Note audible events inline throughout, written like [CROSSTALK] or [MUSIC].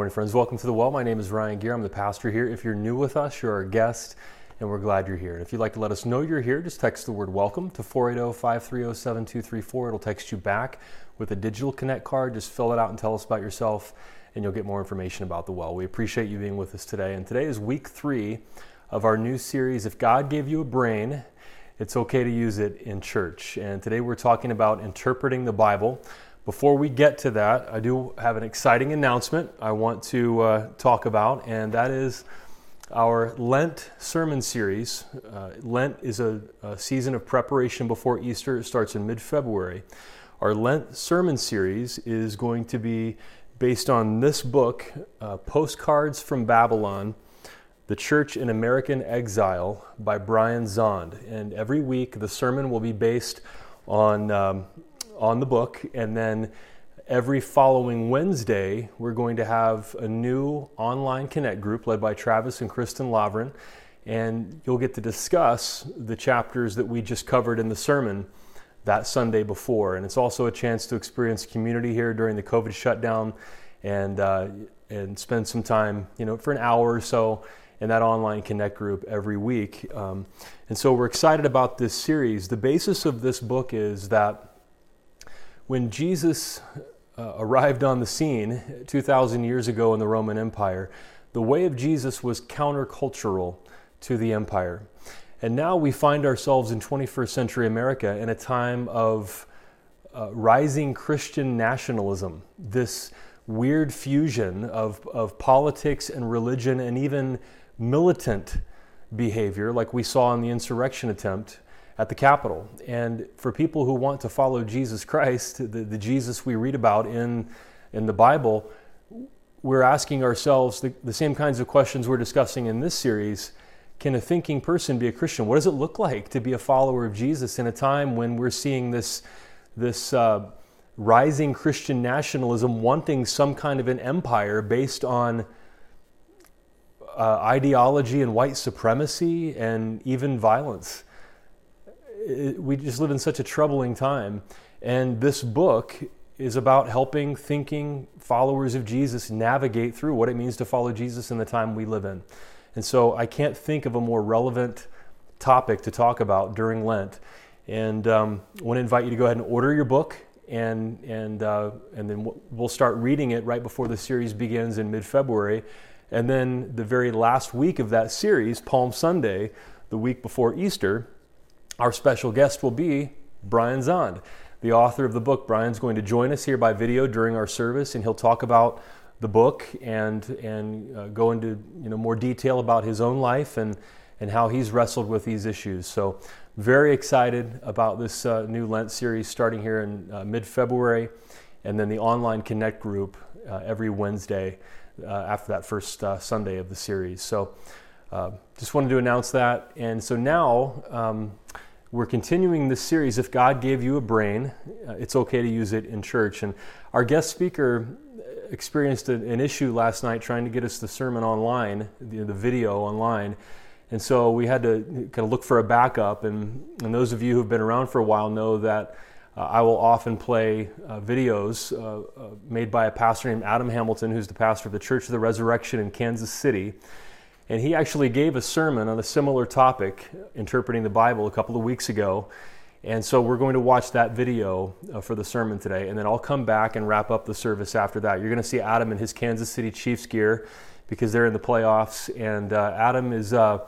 Morning, friends. Welcome to the Well. My name is Ryan Gear. I'm the pastor here. If you're new with us, you're our guest, and we're glad you're here. And if you'd like to let us know you're here, just text the word welcome to 480 530 7234. It'll text you back with a digital connect card. Just fill it out and tell us about yourself, and you'll get more information about the Well. We appreciate you being with us today. And today is week three of our new series, If God Gave You a Brain, It's Okay to Use It in Church. And today we're talking about interpreting the Bible. Before we get to that, I do have an exciting announcement I want to uh, talk about, and that is our Lent sermon series. Uh, Lent is a, a, season of preparation before Easter. It starts in mid February. Our Lent sermon series is going to be based on this book, uh, Postcards from Babylon The Church in American Exile by Brian Zahnd. And every week, the sermon will be based on um, on the book. And then every following Wednesday, we're going to have a new online Connect group led by Travis and Kristen Lavrin. And you'll get to discuss the chapters that we just covered in the sermon that Sunday before. And it's also a chance to experience community here during the COVID shutdown and, uh, and spend some time, you know, for an hour or so in that online Connect group every week. Um, and so we're excited about this series. The basis of this book is that when Jesus uh, arrived on the scene 2,000 years ago in the Roman Empire, the way of Jesus was countercultural to the empire. And now we find ourselves in 21st century America in a time of uh, rising Christian nationalism, this weird fusion of, of politics and religion and even militant behavior, like we saw in the insurrection attempt at the Capitol. And for people who want to follow Jesus Christ, [LAUGHS] the, the Jesus we read about in, in the Bible, we're asking ourselves the, the same kinds of questions we're discussing in this series. Can a thinking person be a Christian? What does it look like to be a follower of Jesus in a time when we're seeing this, this uh, rising Christian nationalism wanting some kind of an empire based on uh, ideology and white supremacy and even violence? We just live in such a troubling time. And this book is about helping thinking followers of Jesus navigate through what it means to follow Jesus in the time we live in. And so I can't think of a more relevant topic to talk about during Lent. And um, I want to invite you to go ahead and order your book, and and uh, and then we'll start reading it right before the series begins in mid-February. And then the very last week of that series, Palm Sunday, the week before Easter, our special guest will be Brian Zahnd, the author of the book. Brian's going to join us here by video during our service, and he'll talk about the book and and uh, go into you know more detail about his own life and and how he's wrestled with these issues. So, very excited about this uh, new Lent series starting here in uh, mid-February, and then the online Connect group uh, every Wednesday uh, after that first uh, Sunday of the series. So, just wanted to announce that. And so now. Um, we're continuing this series, If God Gave You a Brain, uh, It's Okay to Use It in Church. And our guest speaker experienced an issue last night trying to get us the sermon online, the, video online. And so we had to kind of look for a backup. And, and those of you who've been around for a while know that uh, I will often play uh, videos uh, uh made by a pastor named Adam Hamilton, who's the pastor of the Church of the Resurrection in Kansas City. And he actually gave a sermon on a similar topic, interpreting the Bible, a couple of weeks ago. And so we're going to watch that video uh, for the sermon today, and then I'll come back and wrap up the service after that. You're going to see Adam in his Kansas City Chiefs gear because they're in the playoffs. And uh, Adam is, uh,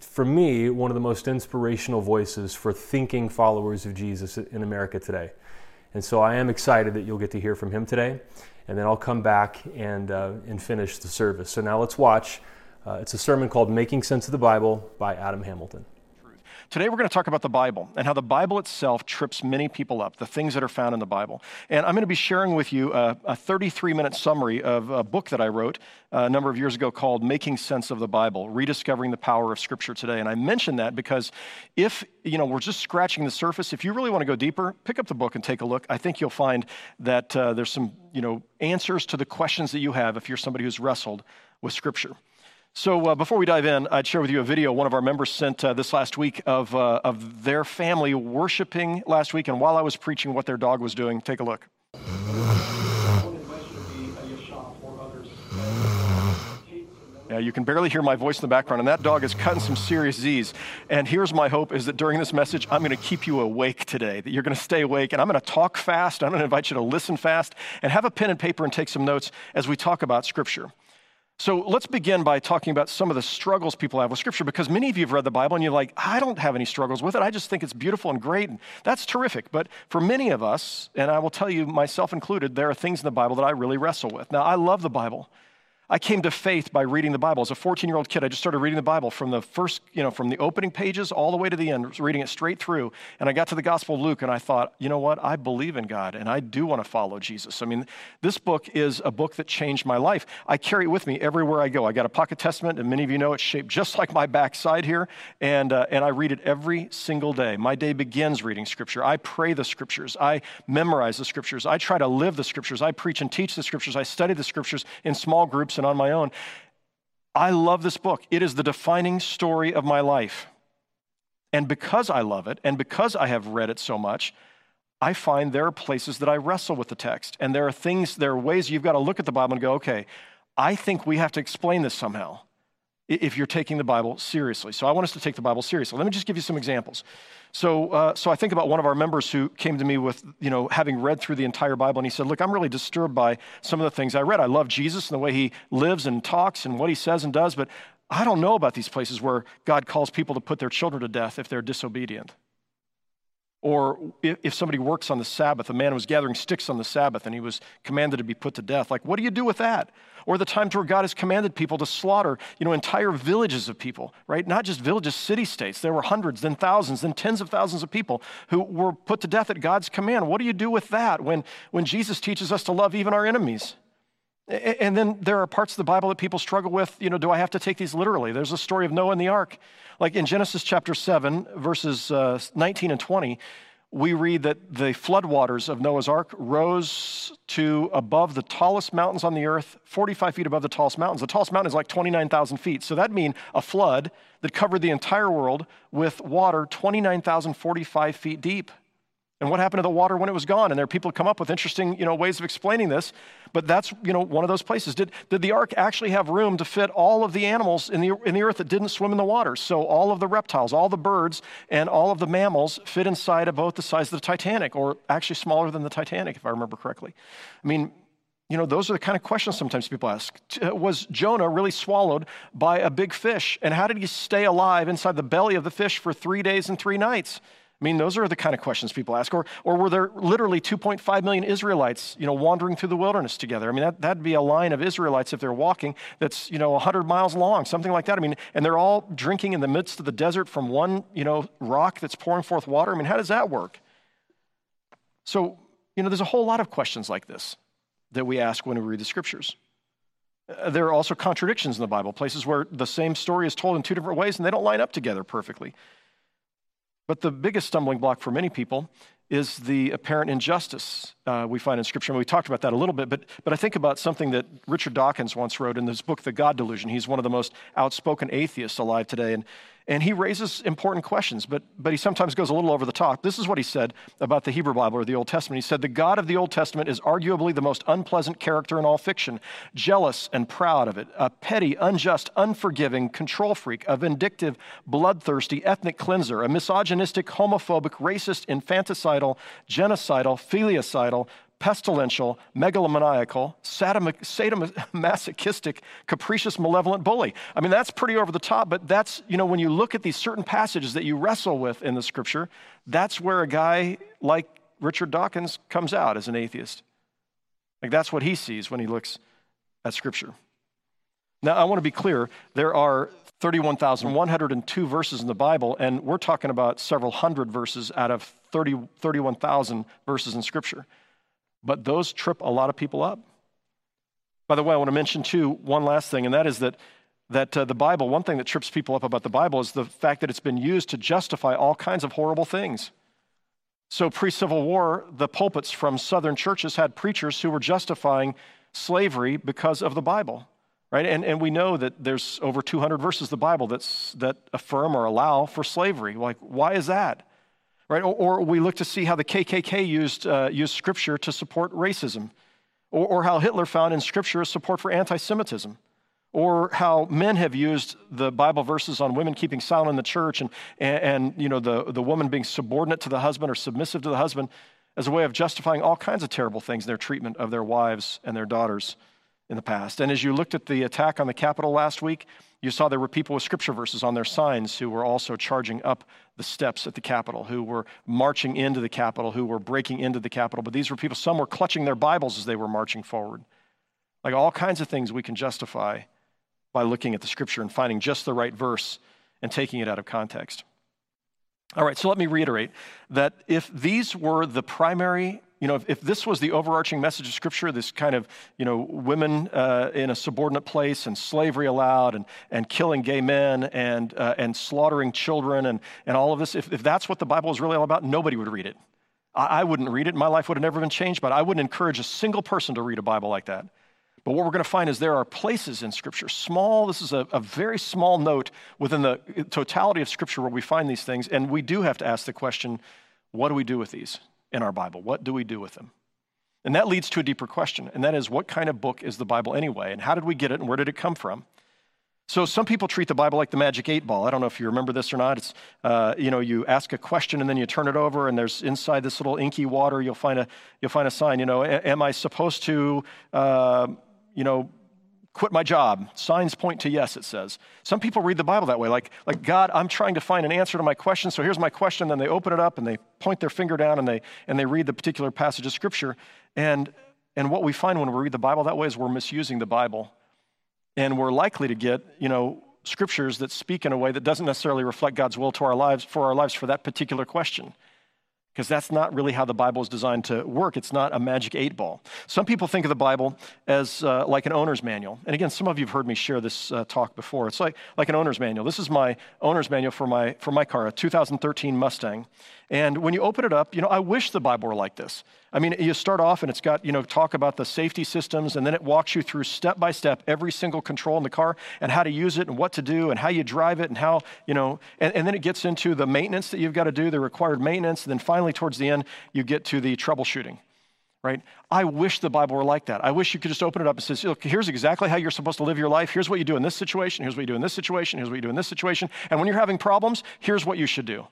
for me, one of the most inspirational voices for thinking followers of Jesus in America today. And so I am excited that you'll get to hear from him today and then I'll come back and, uh, and finish the service. So now let's watch. Uh, it's a sermon called Making Sense of the Bible by Adam Hamilton. Today, we're going to talk about the Bible and how the Bible itself trips many people up, the things that are found in the Bible. And I'm going to be sharing with you a, a 33 minute summary of a book that I wrote a number of years ago called Making Sense of the Bible Rediscovering the Power of Scripture Today. And I mention that because if you know we're just scratching the surface, if you really want to go deeper, pick up the book and take a look. I think you'll find that uh, there's some you know, answers to the questions that you have if you're somebody who's wrestled with Scripture. So, uh, before we dive in, I'd share with you a video one of our members sent uh, this last week of, uh, of their family worshiping last week, and while I was preaching, what their dog was doing. Take a look. Yeah, you can barely hear my voice in the background, and that dog is cutting some serious Z's. And here's my hope is that during this message, I'm going to keep you awake today, that you're going to stay awake, and I'm going to talk fast. I'm going to invite you to listen fast and have a pen and paper and take some notes as we talk about Scripture. So let's begin by talking about some of the struggles people have with Scripture, because many of you have read the Bible and you're like, I don't have any struggles with it. I just think it's beautiful and great, and that's terrific. But for many of us, and I will tell you, myself included, there are things in the Bible that I really wrestle with. Now, I love the Bible. I came to faith by reading the Bible. As a 14 year old kid, I just started reading the Bible from the first, you know, from the opening pages all the way to the end, reading it straight through. And I got to the Gospel of Luke and I thought, you know what? I believe in God and I do want to follow Jesus. I mean, this book is a book that changed my life. I carry it with me everywhere I go. I got a pocket testament, and many of you know it's shaped just like my backside here. And, uh, and I read it every single day. My day begins reading Scripture. I pray the Scriptures. I memorize the Scriptures. I try to live the Scriptures. I preach and teach the Scriptures. I study the Scriptures in small groups and on my own. I love this book. It is the defining story of my life. And because I love it, and because I have read it so much, I find there are places that I wrestle with the text. And there are things, there are ways you've got to look at the Bible and go, okay, I think we have to explain this somehow if you're taking the Bible seriously. So I want us to take the Bible seriously. Let me just give you some examples. So, uh, so I think about one of our members who came to me with, you know, having read through the entire Bible, and he said, "Look, I'm really disturbed by some of the things I read. I love Jesus and the way he lives and talks and what he says and does, but I don't know about these places where God calls people to put their children to death if they're disobedient." Or if somebody works on the Sabbath, a man was gathering sticks on the Sabbath and he was commanded to be put to death. Like, what do you do with that? Or the times where God has commanded people to slaughter, you know, entire villages of people, right? Not just villages, city states. There were hundreds, then thousands, then tens of thousands of people who were put to death at God's command. What do you do with that when, when Jesus teaches us to love even our enemies? And then there are parts of the Bible that people struggle with. You know, do I have to take these literally? There's a story of Noah and the ark. Like in Genesis chapter 7, verses uh, 19 and 20, we read that the floodwaters of Noah's ark rose to above the tallest mountains on the earth, 45 feet above the tallest mountains. The tallest mountain is like 29,000 feet. So that means a flood that covered the entire world with water 29,045 feet deep. And what happened to the water when it was gone? And there are people come up with interesting, you know, ways of explaining this. But that's, you know, one of those places. Did, did the ark actually have room to fit all of the animals in the, in the earth that didn't swim in the water? So all of the reptiles, all the birds, and all of the mammals fit inside of both the size of the Titanic, or actually smaller than the Titanic, if I remember correctly. I mean, you know, those are the kind of questions sometimes people ask. Uh, was Jonah really swallowed by a big fish? And how did he stay alive inside the belly of the fish for three days and three nights? I mean, those are the kind of questions people ask. Or, or were there literally 2.5 million Israelites, you know, wandering through the wilderness together? I mean, that, that'd be a line of Israelites if they're walking that's, you know, 100 miles long, something like that. I mean, and they're all drinking in the midst of the desert from one, you know, rock that's pouring forth water. I mean, how does that work? So, you know, there's a whole lot of questions like this that we ask when we read the scriptures. Uh, there are also contradictions in the Bible, places where the same story is told in two different ways and they don't line up together perfectly. But the biggest stumbling block for many people is the apparent injustice uh, we find in Scripture. And we talked about that a little bit, but, but I think about something that Richard Dawkins once wrote in this book, The God Delusion. He's one of the most outspoken atheists alive today. And and he raises important questions, but, but he sometimes goes a little over the top. This is what he said about the Hebrew Bible or the Old Testament. He said, The God of the Old Testament is arguably the most unpleasant character in all fiction, jealous and proud of it, a petty, unjust, unforgiving control freak, a vindictive, bloodthirsty ethnic cleanser, a misogynistic, homophobic, racist, infanticidal, genocidal, filicidal, pestilential, megalomaniacal, sadomasochistic, [LAUGHS] capricious, malevolent bully. I mean, that's pretty over the top, but that's, you know, when you look at these certain passages that you wrestle with in the scripture, that's where a guy like Richard Dawkins comes out as an atheist. Like, that's what he sees when he looks at scripture. Now, I want to be clear there are 31,102 verses in the Bible, and we're talking about several hundred verses out of 30, 31,000 verses in Scripture. But those trip a lot of people up. By the way, I want to mention too one last thing, and that is that that uh, the Bible, one thing that trips people up about the Bible is the fact that it's been used to justify all kinds of horrible things. So, pre Civil War, the pulpits from Southern churches had preachers who were justifying slavery because of the Bible, right? And, and we know that there's over 200 verses of the Bible that's, that affirm or allow for slavery. Like, why is that? Right? Or, or we look to see how the KKK used, uh, used Scripture to support racism, or, or how Hitler found in Scripture a support for anti Semitism. or how men have used the Bible verses on women keeping silent in the church and, and, and, you know, the, the woman being subordinate to the husband or submissive to the husband as a way of justifying all kinds of terrible things in their treatment of their wives and their daughters in the past. And as you looked at the attack on the Capitol last week, you saw there were people with scripture verses on their signs who were also charging up the steps at the Capitol, who were marching into the Capitol, who were breaking into the Capitol. But these were people, some were clutching their Bibles as they were marching forward. Like all kinds of things we can justify by looking at the scripture and finding just the right verse and taking it out of context. All right, so let me reiterate that if these were the primary, you know, if, if this was the overarching message of Scripture, this kind of, you know, women uh, in a subordinate place and slavery allowed and, and killing gay men and, uh, and slaughtering children and, and all of this, if, if that's what the Bible is really all about, nobody would read it. I, I wouldn't read it. My life would have never been changed, but I wouldn't encourage a single person to read a Bible like that. But what we're going to find is there are places in Scripture, small, this is a, a, very small note within the totality of Scripture where we find these things. And we do have to ask the question what do we do with these in our Bible? What do we do with them? And that leads to a deeper question, and that is what kind of book is the Bible anyway? And how did we get it, and where did it come from? So some people treat the Bible like the magic eight ball. I don't know if you remember this or not. It's uh, you know you ask a question and then you turn it over and there's inside this little inky water you'll find a you'll find a sign. You know, am I supposed to uh, you know, quit my job. Signs point to yes, it says. Some people read the Bible that way, like, like God, I'm trying to find an answer to my question, so here's my question. Then they open it up and they point their finger down and they, and they read the particular passage of Scripture. And, and what we find when we read the Bible that way is we're misusing the Bible. And we're likely to get, you know, scriptures that speak in a way that doesn't necessarily reflect God's will to our lives for our lives for that particular question because that's not really how the Bible is designed to work. It's not a magic eight ball. Some people think of the Bible as uh, like an owner's manual. And again, some of you have heard me share this uh, talk before. It's like, like an owner's manual. This is my owner's manual for my, for my car, a 2013 Mustang. And when you open it up, you know, I wish the Bible were like this. I mean, you start off and it's got, you know, talk about the safety systems, and then it walks you through step by step every single control in the car and how to use it and what to do and how you drive it and how, you know, and, and then it gets into the maintenance that you've got to do, the required maintenance. And then finally, towards the end, you get to the troubleshooting right? I wish the Bible were like that. I wish you could just open it up and say, look, here's exactly how you're supposed to live your life. Here's what you do in this situation. Here's what you do in this situation. Here's what you do in this situation. And when you're having problems, here's what you should do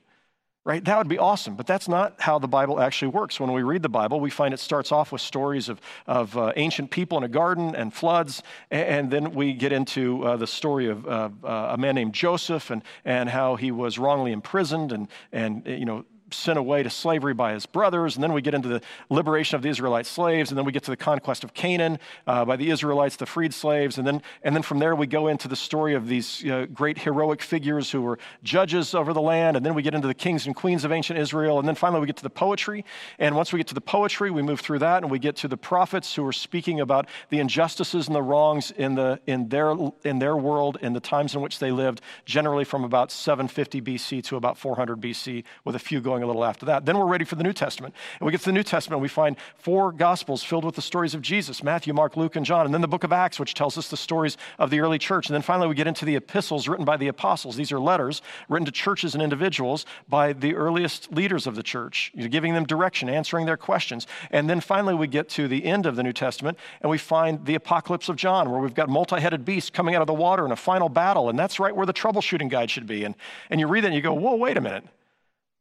right? That would be awesome. But that's not how the Bible actually works. When we read the Bible, we find it starts off with stories of, of uh, ancient people in a garden and floods. And, and then we get into uh, the story of uh, a man named Joseph and, and how he was wrongly imprisoned and, and you know, sent away to slavery by his brothers. And then we get into the liberation of the Israelite slaves. And then we get to the conquest of Canaan uh, by the Israelites, the freed slaves. And then, and then from there, we go into the story of these uh, great heroic figures who were judges over the land. And then we get into the kings and queens of ancient Israel. And then finally, we get to the poetry. And once we get to the poetry, we move through that and we get to the prophets who are speaking about the injustices and the wrongs in, the, in, their, in their world in the times in which they lived, generally from about 750 BC to about 400 BC, with a few going going a little after that. Then we're ready for the New Testament. And we get to the New Testament, we find four Gospels filled with the stories of Jesus Matthew, Mark, Luke, and John. And then the book of Acts, which tells us the stories of the early church. And then finally, we get into the epistles written by the apostles. These are letters written to churches and individuals by the earliest leaders of the church, giving them direction, answering their questions. And then finally, we get to the end of the New Testament, and we find the apocalypse of John, where we've got multi headed beasts coming out of the water in a final battle. And that's right where the troubleshooting guide should be. And, and you read that and you go, whoa, wait a minute.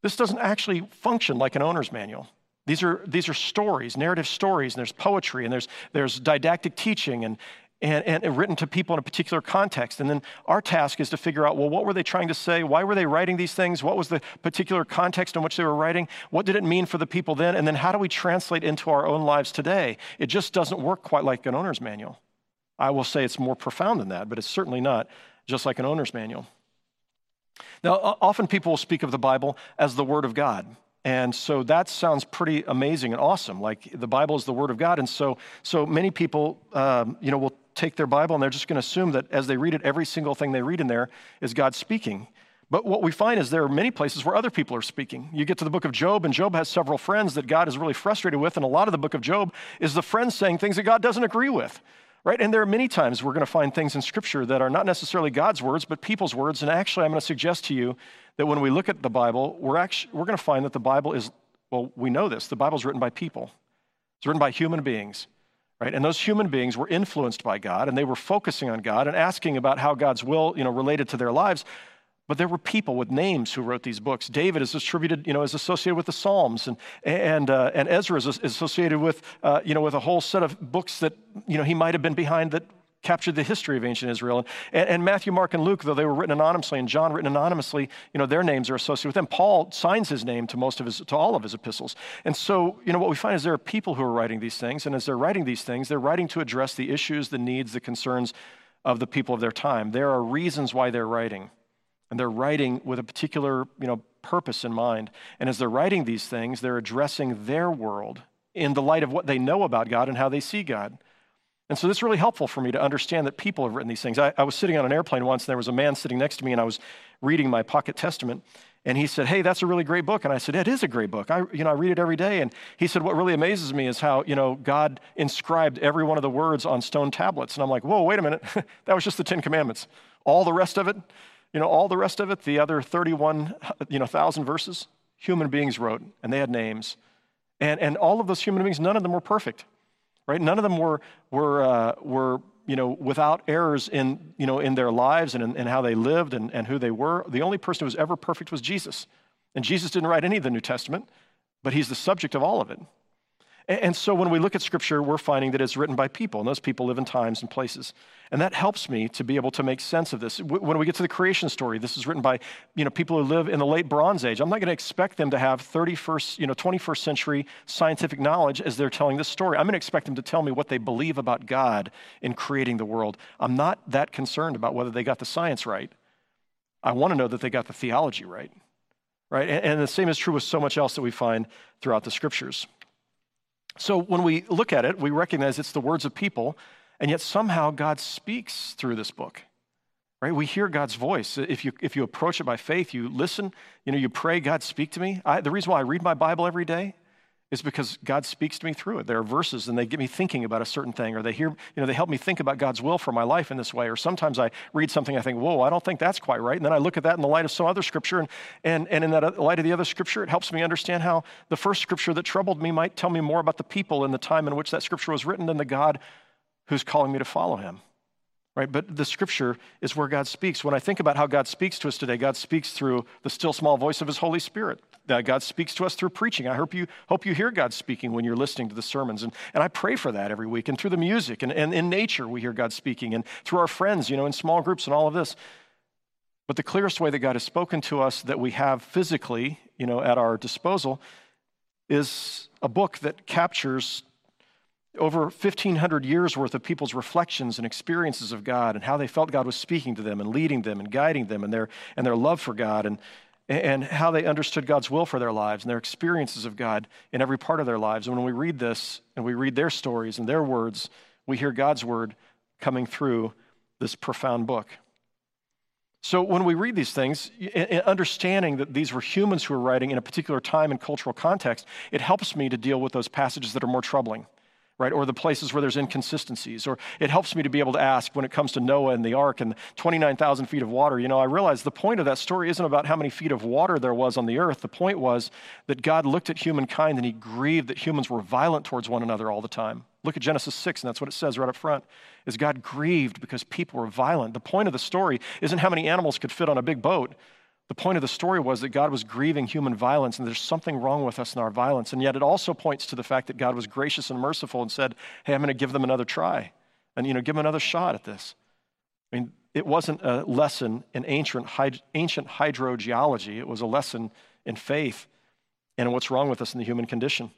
This doesn't actually function like an owner's manual. These are, these are stories, narrative stories, and there's poetry, and there's, there's didactic teaching, and, and, and, written to people in a particular context. And then our task is to figure out well, what were they trying to say? Why were they writing these things? What was the particular context in which they were writing? What did it mean for the people then? And then how do we translate into our own lives today? It just doesn't work quite like an owner's manual. I will say it's more profound than that, but it's certainly not just like an owner's manual. Now, often people will speak of the Bible as the Word of God. And so that sounds pretty amazing and awesome. Like the Bible is the Word of God. And so, so many people, um, you know, will take their Bible and they're just going to assume that as they read it, every single thing they read in there is God speaking. But what we find is there are many places where other people are speaking. You get to the book of Job, and Job has several friends that God is really frustrated with, and a lot of the book of Job is the friends saying things that God doesn't agree with right? And there are many times we're going to find things in Scripture that are not necessarily God's words, but people's words. And actually, I'm going to suggest to you that when we look at the Bible, we're, actually, we're going to find that the Bible is, well, we know this, the Bible is written by people, it's written by human beings. right? And those human beings were influenced by God and they were focusing on God and asking about how God's will, you know, related to their lives. But there were people with names who wrote these books. David is attributed, you know, is associated with the Psalms, and and uh, and Ezra is associated with, uh, you know, with a whole set of books that, you know, he might have been behind that captured the history of ancient Israel. And, and, Matthew, Mark, and Luke, though they were written anonymously, and John written anonymously, you know, their names are associated with them. Paul signs his name to most of his, to all of his epistles. And so, you know, what we find is there are people who are writing these things, and as they're writing these things, they're writing to address the issues, the needs, the concerns of the people of their time. There are reasons why they're writing, and they're writing with a particular, you know, purpose in mind. And as they're writing these things, they're addressing their world in the light of what they know about God and how they see God. And so this is really helpful for me to understand that people have written these things. I, I, was sitting on an airplane once, and there was a man sitting next to me, and I was reading my pocket testament. And he said, Hey, that's a really great book. And I said, It is a great book. I, you know, I read it every day. And he said, What really amazes me is how, you know, God inscribed every one of the words on stone tablets. And I'm like, Whoa, wait a minute. [LAUGHS] that was just the Ten Commandments. All the rest of it, you know, all the rest of it, the other 31, you know, thousand verses, human beings wrote, and they had names. And, and all of those human beings, none of them were perfect right? None of them were, were, uh, were you know, without errors in, you know, in their lives and in, in how they lived and, and who they were. The only person who was ever perfect was Jesus. And Jesus didn't write any of the New Testament, but he's the subject of all of it. And so when we look at Scripture, we're finding that it's written by people, and those people live in times and places. And that helps me to be able to make sense of this. When we get to the creation story, this is written by you know, people who live in the late Bronze Age. I'm not going to expect them to have 31st, you know, 21st century scientific knowledge as they're telling this story. I'm going to expect them to tell me what they believe about God in creating the world. I'm not that concerned about whether they got the science right. I want to know that they got the theology right. Right? And the same is true with so much else that we find throughout the scriptures. So when we look at it, we recognize it's the words of people, and yet somehow God speaks through this book. Right? We hear God's voice. If you, if you approach it by faith, you listen, you know, you pray, God, speak to me. I, the reason why I read my Bible every day is because God speaks to me through it. There are verses and they get me thinking about a certain thing, or they hear, you know, they help me think about God's will for my life in this way. Or sometimes I read something, I think, whoa, I don't think that's quite right. And then I look at that in the light of some other scripture, and, and, and in that light of the other scripture, it helps me understand how the first scripture that troubled me might tell me more about the people and the time in which that scripture was written than the God who's calling me to follow him right? But the scripture is where God speaks. When I think about how God speaks to us today, God speaks through the still small voice of his Holy Spirit. God speaks to us through preaching. I hope you, hope you hear God speaking when you're listening to the sermons. And, and I pray for that every week. And through the music and, and in nature, we hear God speaking. And through our friends, you know, in small groups and all of this. But the clearest way that God has spoken to us that we have physically, you know, at our disposal is a book that captures over 1,500 years worth of people's reflections and experiences of God and how they felt God was speaking to them and leading them and guiding them and their, and their love for God and, and how they understood God's will for their lives and their experiences of God in every part of their lives. And when we read this and we read their stories and their words, we hear God's word coming through this profound book. So when we read these things, understanding that these were humans who were writing in a particular time and cultural context, it helps me to deal with those passages that are more troubling right? Or the places where there's inconsistencies. Or it helps me to be able to ask when it comes to Noah and the ark and 29,000 feet of water. You know, I realize the point of that story isn't about how many feet of water there was on the earth. The point was that God looked at humankind and he grieved that humans were violent towards one another all the time. Look at Genesis 6, and that's what it says right up front. Is God grieved because people were violent? The point of the story isn't how many animals could fit on a big boat. The point of the story was that God was grieving human violence, and there's something wrong with us in our violence. And yet it also points to the fact that God was gracious and merciful and said, Hey, I'm going to give them another try and you know, give them another shot at this. I mean, it wasn't a lesson in ancient, ancient hydrogeology, it was a lesson in faith and what's wrong with us in the human condition.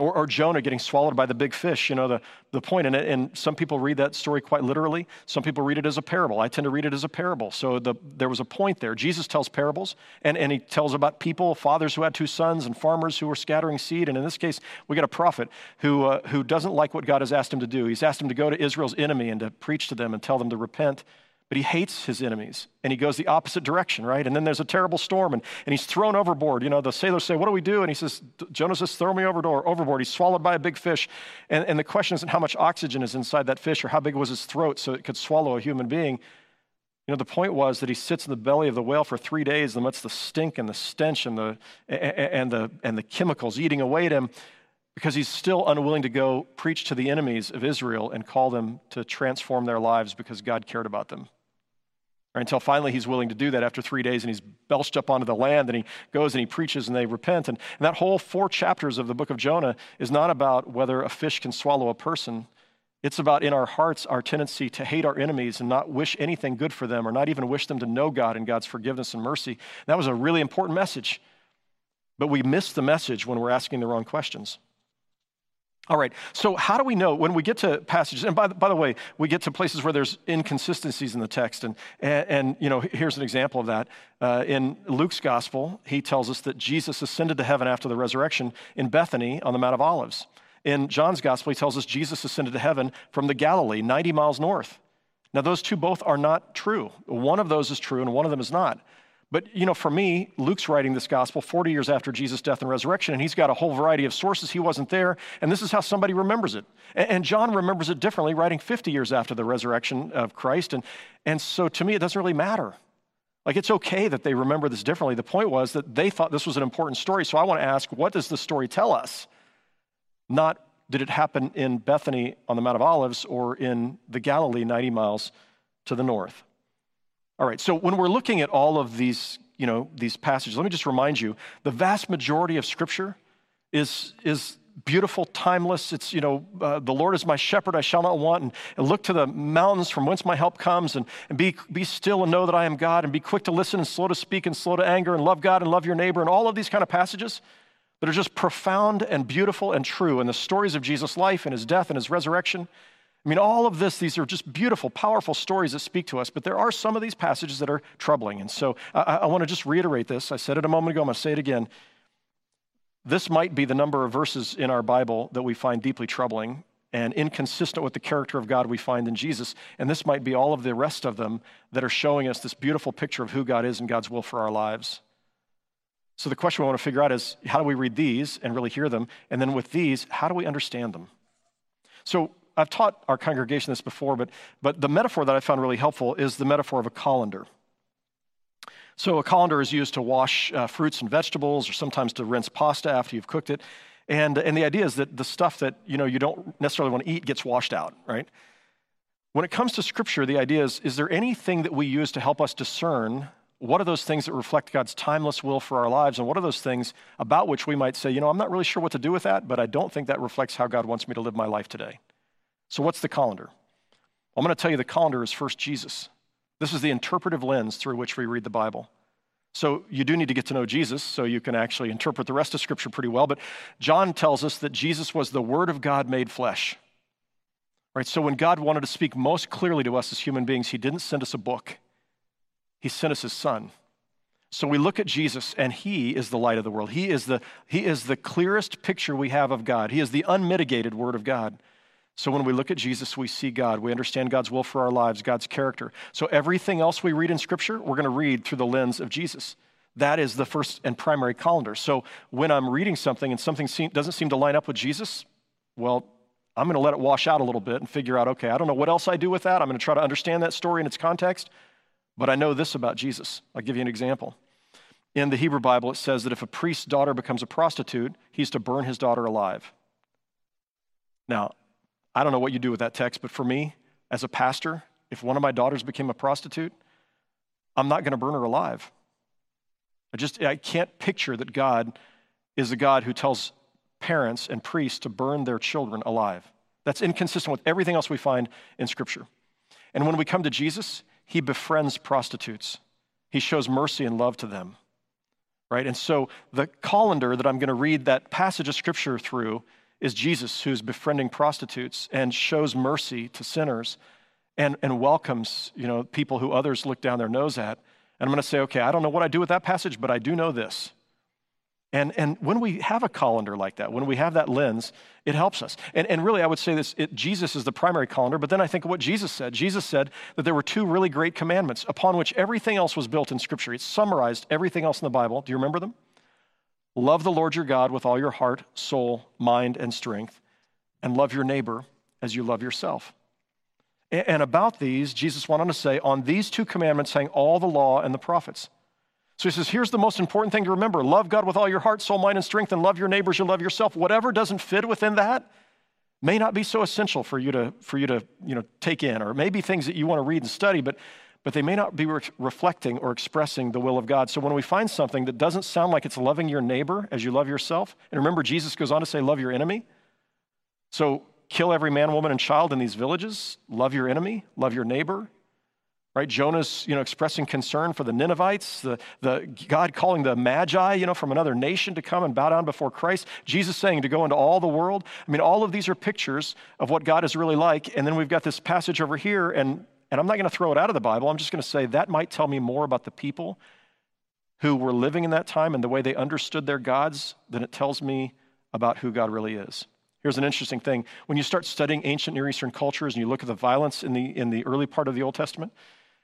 Or, or, Jonah getting swallowed by the big fish, you know, the, the point. And, and some people read that story quite literally. Some people read it as a parable. I tend to read it as a parable. So the, there was a point there. Jesus tells parables, and, and he tells about people, fathers who had two sons, and farmers who were scattering seed. And in this case, we got a prophet who, uh, who doesn't like what God has asked him to do. He's asked him to go to Israel's enemy and to preach to them and tell them to repent but he hates his enemies and he goes the opposite direction, right? And then there's a terrible storm and, and he's thrown overboard. You know, the sailors say, What do we do? And he says, Jonah says, Throw me overboard. He's swallowed by a big fish. And, and the question isn't how much oxygen is inside that fish or how big was his throat so it could swallow a human being. You know, the point was that he sits in the belly of the whale for three days and amidst the stink and the stench and the, and the, and the chemicals eating away at him. because he's still unwilling to go preach to the enemies of Israel and call them to transform their lives because God cared about them. Until finally he's willing to do that after three days and he's belched up onto the land and he goes and he preaches and they repent. And, and that whole four chapters of the book of Jonah is not about whether a fish can swallow a person. It's about in our hearts our tendency to hate our enemies and not wish anything good for them or not even wish them to know God and God's forgiveness and mercy. That was a really important message. But we miss the message when we're asking the wrong questions. All right, so how do we know when we get to passages, and by the, by the way, we get to places where there's inconsistencies in the text, and, and, and you know, here's an example of that. Uh, in Luke's gospel, he tells us that Jesus ascended to heaven after the resurrection in Bethany on the Mount of Olives. In John's gospel, he tells us Jesus ascended to heaven from the Galilee, 90 miles north. Now, those two both are not true. One of those is true, and one of them is not. But, you know, for me, Luke's writing this gospel 40 years after Jesus' death and resurrection, and he's got a whole variety of sources. He wasn't there, and this is how somebody remembers it. And John remembers it differently, writing 50 years after the resurrection of Christ. And, and so to me, it doesn't really matter. Like, it's okay that they remember this differently. The point was that they thought this was an important story. So I want to ask, what does the story tell us? Not did it happen in Bethany on the Mount of Olives or in the Galilee 90 miles to the north? All right, so when we're looking at all of these, you know, these passages, let me just remind you, the vast majority of Scripture is, is beautiful, timeless. It's, you know, uh, the Lord is my shepherd, I shall not want. And, and, look to the mountains from whence my help comes, and, and be, be still and know that I am God, and be quick to listen and slow to speak and slow to anger, and love God and love your neighbor, and all of these kind of passages that are just profound and beautiful and true. And the stories of Jesus' life and his death and his resurrection I mean, all of this, these are just beautiful, powerful stories that speak to us, but there are some of these passages that are troubling. And so I, I want to just reiterate this. I said it a moment ago, I'm going to say it again. This might be the number of verses in our Bible that we find deeply troubling and inconsistent with the character of God we find in Jesus. And this might be all of the rest of them that are showing us this beautiful picture of who God is and God's will for our lives. So the question we want to figure out is how do we read these and really hear them? And then with these, how do we understand them? So I've taught our congregation this before, but, but the metaphor that I found really helpful is the metaphor of a colander. So, a colander is used to wash uh, fruits and vegetables, or sometimes to rinse pasta after you've cooked it. And, and the idea is that the stuff that you, know, you don't necessarily want to eat gets washed out, right? When it comes to Scripture, the idea is is there anything that we use to help us discern what are those things that reflect God's timeless will for our lives? And what are those things about which we might say, you know, I'm not really sure what to do with that, but I don't think that reflects how God wants me to live my life today? So, what's the colander? I'm going to tell you the colander is first Jesus. This is the interpretive lens through which we read the Bible. So, you do need to get to know Jesus so you can actually interpret the rest of Scripture pretty well. But John tells us that Jesus was the Word of God made flesh. Right? So, when God wanted to speak most clearly to us as human beings, He didn't send us a book, He sent us His Son. So we look at Jesus, and He is the light of the world. He is the, he is the clearest picture we have of God. He is the unmitigated Word of God. So when we look at Jesus, we see God. We understand God's will for our lives, God's character. So everything else we read in Scripture, we're going to read through the lens of Jesus. That is the first and primary colander. So when I'm reading something and something doesn't seem to line up with Jesus, well, I'm going to let it wash out a little bit and figure out, okay, I don't know what else I do with that. I'm going to try to understand that story in its context, but I know this about Jesus. I'll give you an example. In the Hebrew Bible, it says that if a priest's daughter becomes a prostitute, he's to burn his daughter alive. Now, I don't know what you do with that text, but for me, as a pastor, if one of my daughters became a prostitute, I'm not going to burn her alive. I just I can't picture that God is a God who tells parents and priests to burn their children alive. That's inconsistent with everything else we find in Scripture. And when we come to Jesus, he befriends prostitutes. He shows mercy and love to them. Right? And so the colander that I'm going to read that passage of Scripture through is Jesus, who's befriending prostitutes and shows mercy to sinners and, and welcomes you know, people who others look down their nose at. And I'm going to say, okay, I don't know what I do with that passage, but I do know this. And, and when we have a colander like that, when we have that lens, it helps us. And, and really, I would say this it, Jesus is the primary colander, but then I think of what Jesus said. Jesus said that there were two really great commandments upon which everything else was built in Scripture. It summarized everything else in the Bible. Do you remember them? Love the Lord your God with all your heart, soul, mind, and strength, and love your neighbor as you love yourself. And about these, Jesus went on to say, On these two commandments hang all the law and the prophets. So he says, here's the most important thing to remember love God with all your heart, soul, mind, and strength, and love your neighbors you love yourself. Whatever doesn't fit within that may not be so essential for you to, for you to you know, take in, or maybe things that you want to read and study, but, but they may not be re- reflecting or expressing the will of God. So when we find something that doesn't sound like it's loving your neighbor as you love yourself, and remember, Jesus goes on to say, love your enemy. So kill every man, woman, and child in these villages, love your enemy, love your neighbor, right? Jonah's you know expressing concern for the ninevites the, the god calling the magi you know from another nation to come and bow down before christ. Jesus saying to go into all the world. I mean all of these are pictures of what god is really like. And then we've got this passage over here and and i'm not going to throw it out of the bible i'm just going to say that might tell me more about the people who were living in that time and the way they understood their gods than it tells me about who god really is Here's an interesting thing. When you start studying ancient Near Eastern cultures and you look at the violence in the, in the early part of the Old Testament,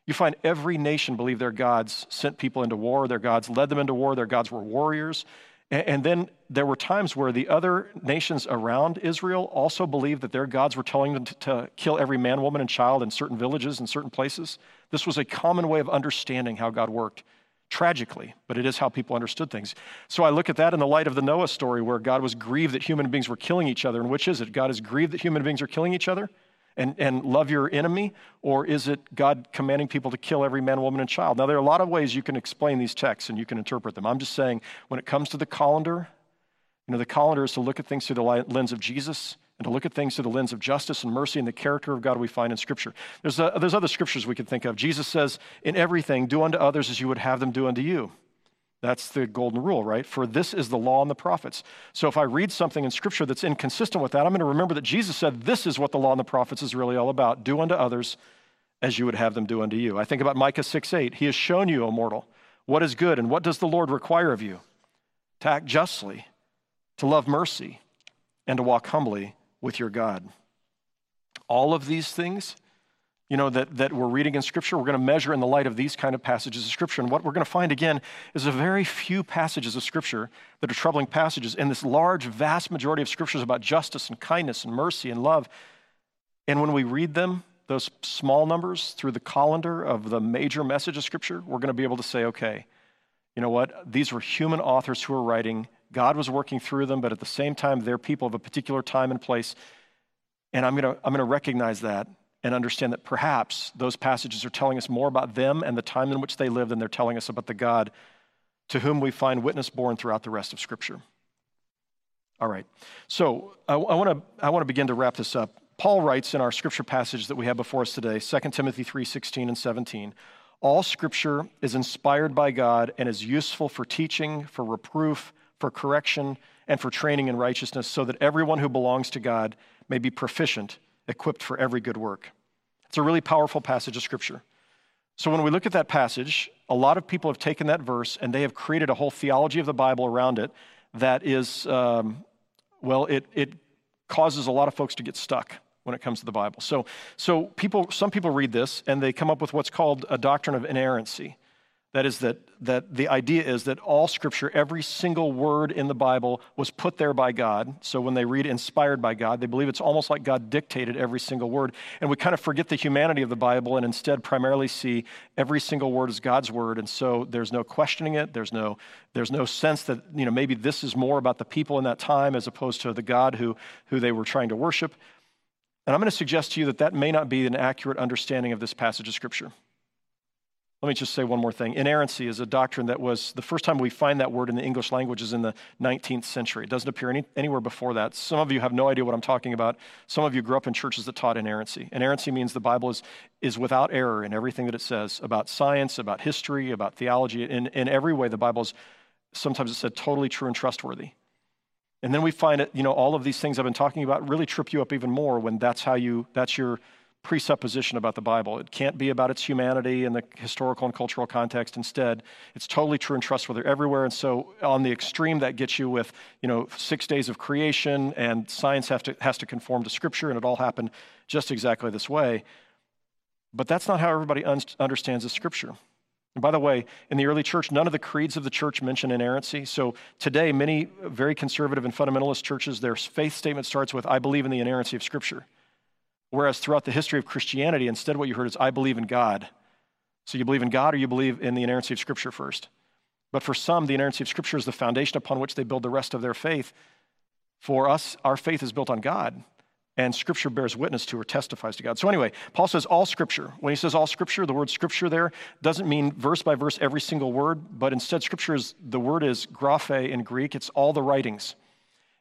you find every nation believed their gods sent people into war, their gods led them into war, their gods were warriors. And then there were times where the other nations around Israel also believed that their gods were telling them to, kill every man, woman, and child in certain villages and certain places. This was a common way of understanding how God worked, tragically, but it is how people understood things. So I look at that in the light of the Noah story where God was grieved that human beings were killing each other. And which is it? God is grieved that human beings are killing each other? And, and love your enemy? Or is it God commanding people to kill every man, woman, and child? Now, there are a lot of ways you can explain these texts and you can interpret them. I'm just saying, when it comes to the colander, you know, the colander is to look at things through the lens of Jesus and to look at things through the lens of justice and mercy and the character of God we find in Scripture. There's, a, there's other scriptures we could think of. Jesus says, In everything, do unto others as you would have them do unto you. That's the golden rule, right? For this is the law and the prophets. So if I read something in Scripture that's inconsistent with that, I'm going to remember that Jesus said, This is what the law and the prophets is really all about. Do unto others as you would have them do unto you. I think about Micah 6 8. He has shown you, O mortal, what is good, and what does the Lord require of you? To act justly, to love mercy, and to walk humbly with your God. All of these things you know, that, that we're reading in Scripture, we're going to measure in the light of these kind of passages of Scripture. And what we're going to find again is a very few passages of Scripture that are troubling passages. And this large, vast majority of Scriptures about justice and kindness and mercy and love. And when we read them, those small numbers through the colander of the major message of Scripture, we're going to be able to say, okay, you know what? These were human authors who were writing. God was working through them, but at the same time, they're people of a particular time and place. And I'm going to, I'm going to recognize that and understand that perhaps those passages are telling us more about them and the time in which they lived than they're telling us about the God to whom we find witness borne throughout the rest of Scripture. All right, so I, want to I want to begin to wrap this up. Paul writes in our scripture passage that we have before us today, 2 Timothy 3:16 and 17. All scripture is inspired by God and is useful for teaching, for reproof, for correction, and for training in righteousness, so that everyone who belongs to God may be proficient, equipped for every good work. It's a really powerful passage of Scripture. So when we look at that passage, a lot of people have taken that verse and they have created a whole theology of the Bible around it that is, um, well, it, it causes a lot of folks to get stuck when it comes to the Bible. So, so people, some people read this and they come up with what's called a doctrine of inerrancy. That is, that, that the idea is that all scripture, every single word in the Bible was put there by God. So when they read inspired by God, they believe it's almost like God dictated every single word. And we kind of forget the humanity of the Bible and instead primarily see every single word as God's word. And so there's no questioning it. There's no, there's no sense that, you know, maybe this is more about the people in that time as opposed to the God who, who they were trying to worship. And I'm going to suggest to you that that may not be an accurate understanding of this passage of Scripture. Let me just say one more thing. Inerrancy is a doctrine that was the first time we find that word in the English language is in the 19th century. It doesn't appear any, anywhere before that. Some of you have no idea what I'm talking about. Some of you grew up in churches that taught inerrancy. Inerrancy means the Bible is, is without error in everything that it says about science, about history, about theology. In, in every way, the Bible is sometimes it's said totally true and trustworthy. And then we find it, you know, all of these things I've been talking about really trip you up even more when that's how you, that's your presupposition about the Bible. It can't be about its humanity and the historical and cultural context. Instead, it's totally true and trustworthy everywhere. And so, on the extreme, that gets you with you know six days of creation, and science have to, has to conform to Scripture, and it all happened just exactly this way. But that's not how everybody un- understands the Scripture. And by the way, in the early church, none of the creeds of the church mention inerrancy. So today, many very conservative and fundamentalist churches, their faith statement starts with, I believe in the inerrancy of Scripture. Whereas throughout the history of Christianity, instead what you heard is, I believe in God. So you believe in God or you believe in the inerrancy of Scripture first? But for some, the inerrancy of Scripture is the foundation upon which they build the rest of their faith. For us, our faith is built on God, and Scripture bears witness to or testifies to God. So, anyway, Paul says all Scripture. When he says all Scripture, the word Scripture there doesn't mean verse by verse every single word, but instead, Scripture is the word is graphe in Greek, it's all the writings.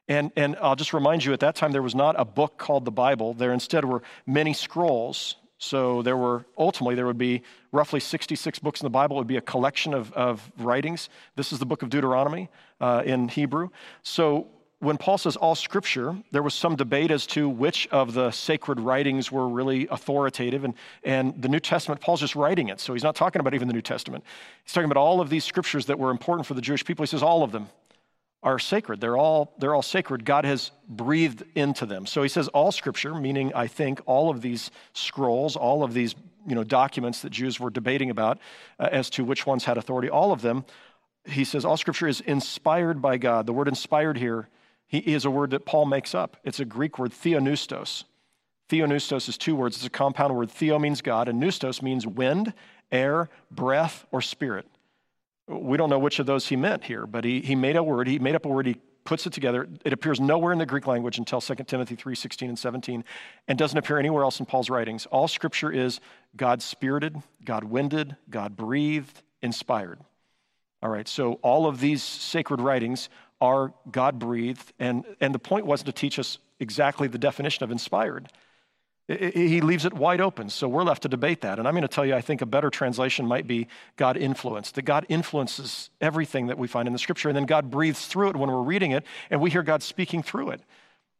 And, and I'll just remind you, at that time, there was not a book called the Bible. There instead were many scrolls. So there were, ultimately, there would be roughly 66 books in the Bible. It would be a collection of, of writings. This is the book of Deuteronomy uh, in Hebrew. So when Paul says all scripture, there was some debate as to which of the sacred writings were really authoritative. And, and the New Testament, Paul's just writing it. So he's not talking about even the New Testament. He's talking about all of these scriptures that were important for the Jewish people. He says all of them are sacred. They're all, they're all sacred. God has breathed into them. So he says all scripture, meaning I think all of these scrolls, all of these you know, documents that Jews were debating about uh, as to which ones had authority, all of them, he says all scripture is inspired by God. The word inspired here he is a word that Paul makes up. It's a Greek word, theopneustos. Theopneustos is two words. It's a compound word. Theo means God, and pneustos means wind, air, breath, or spirit. We don't know which of those he meant here, but he, he made a word. He made up a word. He puts it together. It appears nowhere in the Greek language until 2 Timothy 3 16 and 17, and doesn't appear anywhere else in Paul's writings. All scripture is God spirited, God winded, God breathed, inspired. All right, so all of these sacred writings are God breathed. And, and the point wasn't to teach us exactly the definition of inspired. He leaves it wide open, so we're left to debate that. And I'm going to tell you, I think a better translation might be God influenced, that God influences everything that we find in the scripture, and then God breathes through it when we're reading it, and we hear God speaking through it.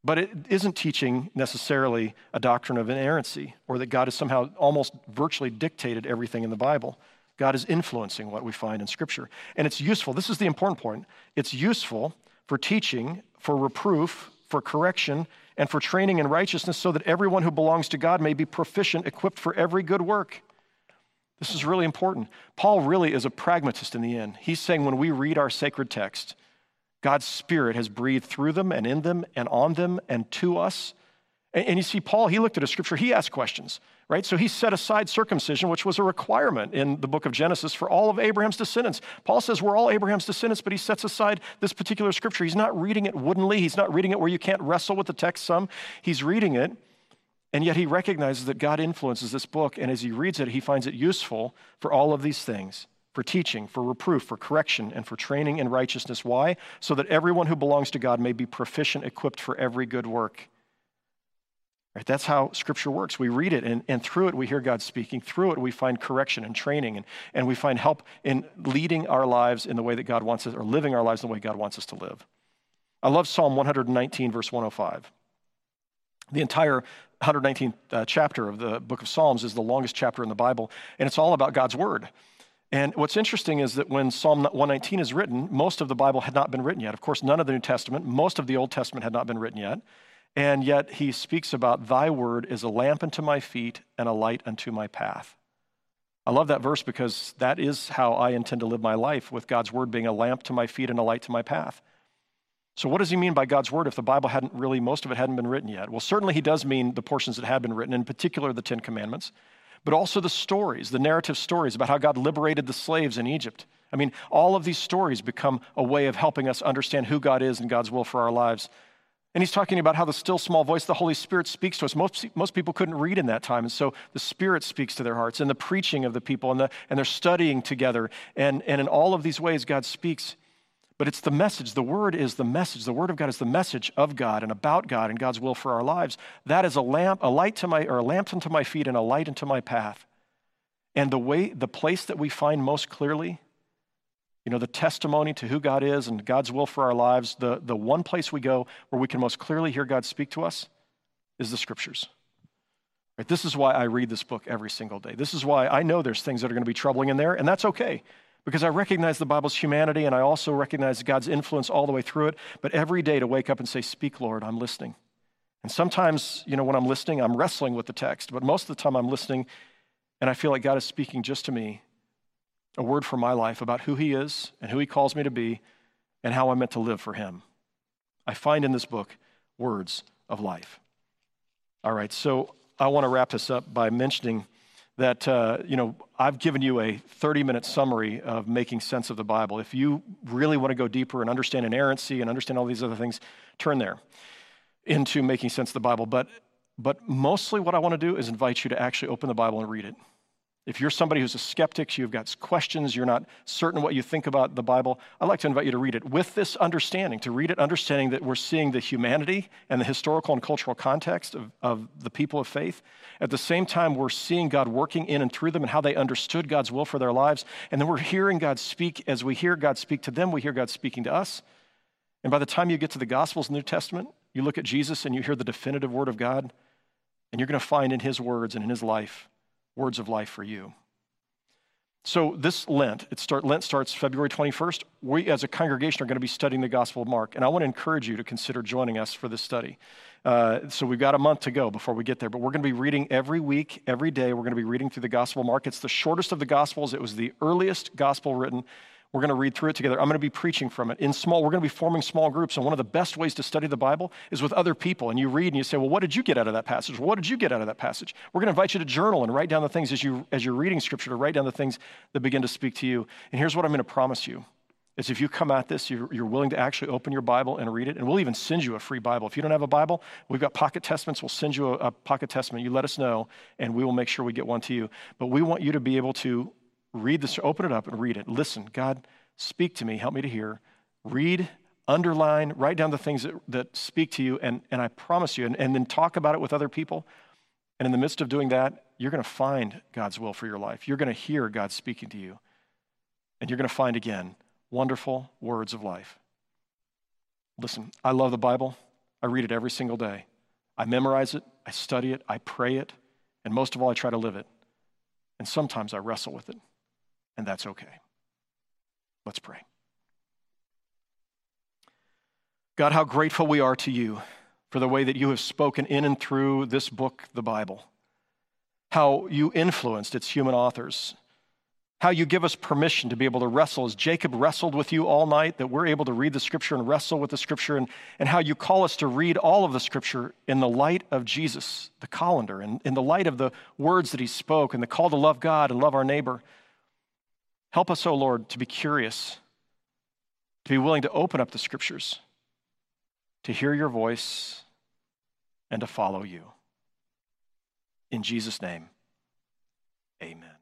But it isn't teaching necessarily a doctrine of inerrancy, or that God has somehow almost virtually dictated everything in the Bible. God is influencing what we find in Scripture. And it's useful. This is the important point. It's useful for teaching, for reproof, for correction, and for training in righteousness so that everyone who belongs to God may be proficient, equipped for every good work. This is really important. Paul really is a pragmatist in the end. He's saying when we read our sacred text, God's Spirit has breathed through them and in them and on them and to us. And, you see, Paul, he looked at a scripture, he asked questions right? So he set aside circumcision, which was a requirement in the book of Genesis for all of Abraham's descendants. Paul says we're all Abraham's descendants, but he sets aside this particular scripture. He's not reading it woodenly, he's not reading it where you can't wrestle with the text some. He's reading it, and yet he recognizes that God influences this book, and as he reads it, he finds it useful for all of these things. For teaching, for reproof, for correction, and for training in righteousness. Why? So that everyone who belongs to God may be proficient, equipped for every good work. Right? That's how Scripture works. We read it, and, and through it, we hear God speaking. Through it, we find correction and training, and, and we find help in leading our lives in the way that God wants us, or living our lives in the way God wants us to live. I love Psalm 119, verse 105. The entire 119th uh, chapter of the book of Psalms is the longest chapter in the Bible, and it's all about God's Word. And what's interesting is that when Psalm 119 is written, most of the Bible had not been written yet. Of course, none of the New Testament, most of the Old Testament had not been written yet. And yet he speaks about, Thy word is a lamp unto my feet and a light unto my path. I love that verse because that is how I intend to live my life, with God's word being a lamp to my feet and a light to my path. So, what does he mean by God's word if the Bible hadn't really, most of it hadn't been written yet? Well, certainly he does mean the portions that had been written, in particular the Ten Commandments, but also the stories, the narrative stories about how God liberated the slaves in Egypt. I mean, all of these stories become a way of helping us understand who God is and God's will for our lives. And he's talking about how the still small voice, the Holy Spirit, speaks to us. Most, most people couldn't read in that time. And so the Spirit speaks to their hearts and the preaching of the people and, the, and they're studying together. And, and in all of these ways, God speaks. But it's the message. The Word is the message. The Word of God is the message of God and about God and God's will for our lives. That is a lamp, a light to my, or a lamp unto my feet and a light unto my path. And the way, the place that we find most clearly you know, the testimony to who God is and God's will for our lives, the, the one place we go where we can most clearly hear God speak to us is the scriptures. Right? This is why I read this book every single day. This is why I know there's things that are going to be troubling in there, and that's okay because I recognize the Bible's humanity and I also recognize God's influence all the way through it. But every day to wake up and say, Speak, Lord, I'm listening. And sometimes, you know, when I'm listening, I'm wrestling with the text, but most of the time I'm listening and I feel like God is speaking just to me a word for my life about who He is and who He calls me to be and how I'm meant to live for Him. I find in this book words of life. All right, so I want to wrap this up by mentioning that, uh, you know, I've given you a 30 minute summary of making sense of the Bible. If you really want to go deeper and understand inerrancy and understand all these other things, turn there into making sense of the Bible. But, but mostly what I want to do is invite you to actually open the Bible and read it. If you're somebody who's a skeptic, you've got questions, you're not certain what you think about the Bible, I'd like to invite you to read it with this understanding, to read it understanding that we're seeing the humanity and the historical and cultural context of, of the people of faith. At the same time, we're seeing God working in and through them and how they understood God's will for their lives. And then we're hearing God speak. As we hear God speak to them, we hear God speaking to us. And by the time you get to the Gospels, New Testament, you look at Jesus and you hear the definitive word of God, and you're going to find in his words and in his life words of life for you. So this Lent, it start, Lent starts February 21st. We as a congregation are going to be studying the Gospel of Mark, and I want to encourage you to consider joining us for this study. Uh, so we've got a month to go before we get there, but we're going to be reading every week, every day. We're going to be reading through the Gospel of Mark. It's the shortest of the Gospels. It was the earliest Gospel written. We're going to read through it together. I'm going to be preaching from it in small. We're going to be forming small groups. And one of the best ways to study the Bible is with other people. And you read and you say, "Well, what did you get out of that passage? What did you get out of that passage?" We're going to invite you to journal and write down the things as you as you're reading Scripture to write down the things that begin to speak to you. And here's what I'm going to promise you: is if you come at this, you're, you're willing to actually open your Bible and read it. And we'll even send you a free Bible. If you don't have a Bible, we've got pocket testaments. We'll send you a, a pocket testament. You let us know, and we will make sure we get one to you. But we want you to be able to read this, open it up and read it. Listen, God Speak to me, help me to hear. Read, underline, write down the things that, that speak to you, and, and I promise you, and, and then talk about it with other people. And in the midst of doing that, you're going to find God's will for your life. You're going to hear God speaking to you. And you're going to find again wonderful words of life. Listen, I love the Bible. I read it every single day. I memorize it, I study it, I pray it, and most of all, I try to live it. And sometimes I wrestle with it, and that's okay. Let's pray. God, how grateful we are to you for the way that you have spoken in and through this book, the Bible. How you influenced its human authors. How you give us permission to be able to wrestle as Jacob wrestled with you all night, that we're able to read the scripture and wrestle with the scripture, and, and how you call us to read all of the scripture in the light of Jesus, the colander, and in the light of the words that he spoke, and the call to love God and love our neighbor. Help us, O oh Lord, to be curious, to be willing to open up the scriptures, to hear your voice, and to follow you. In Jesus' name, amen.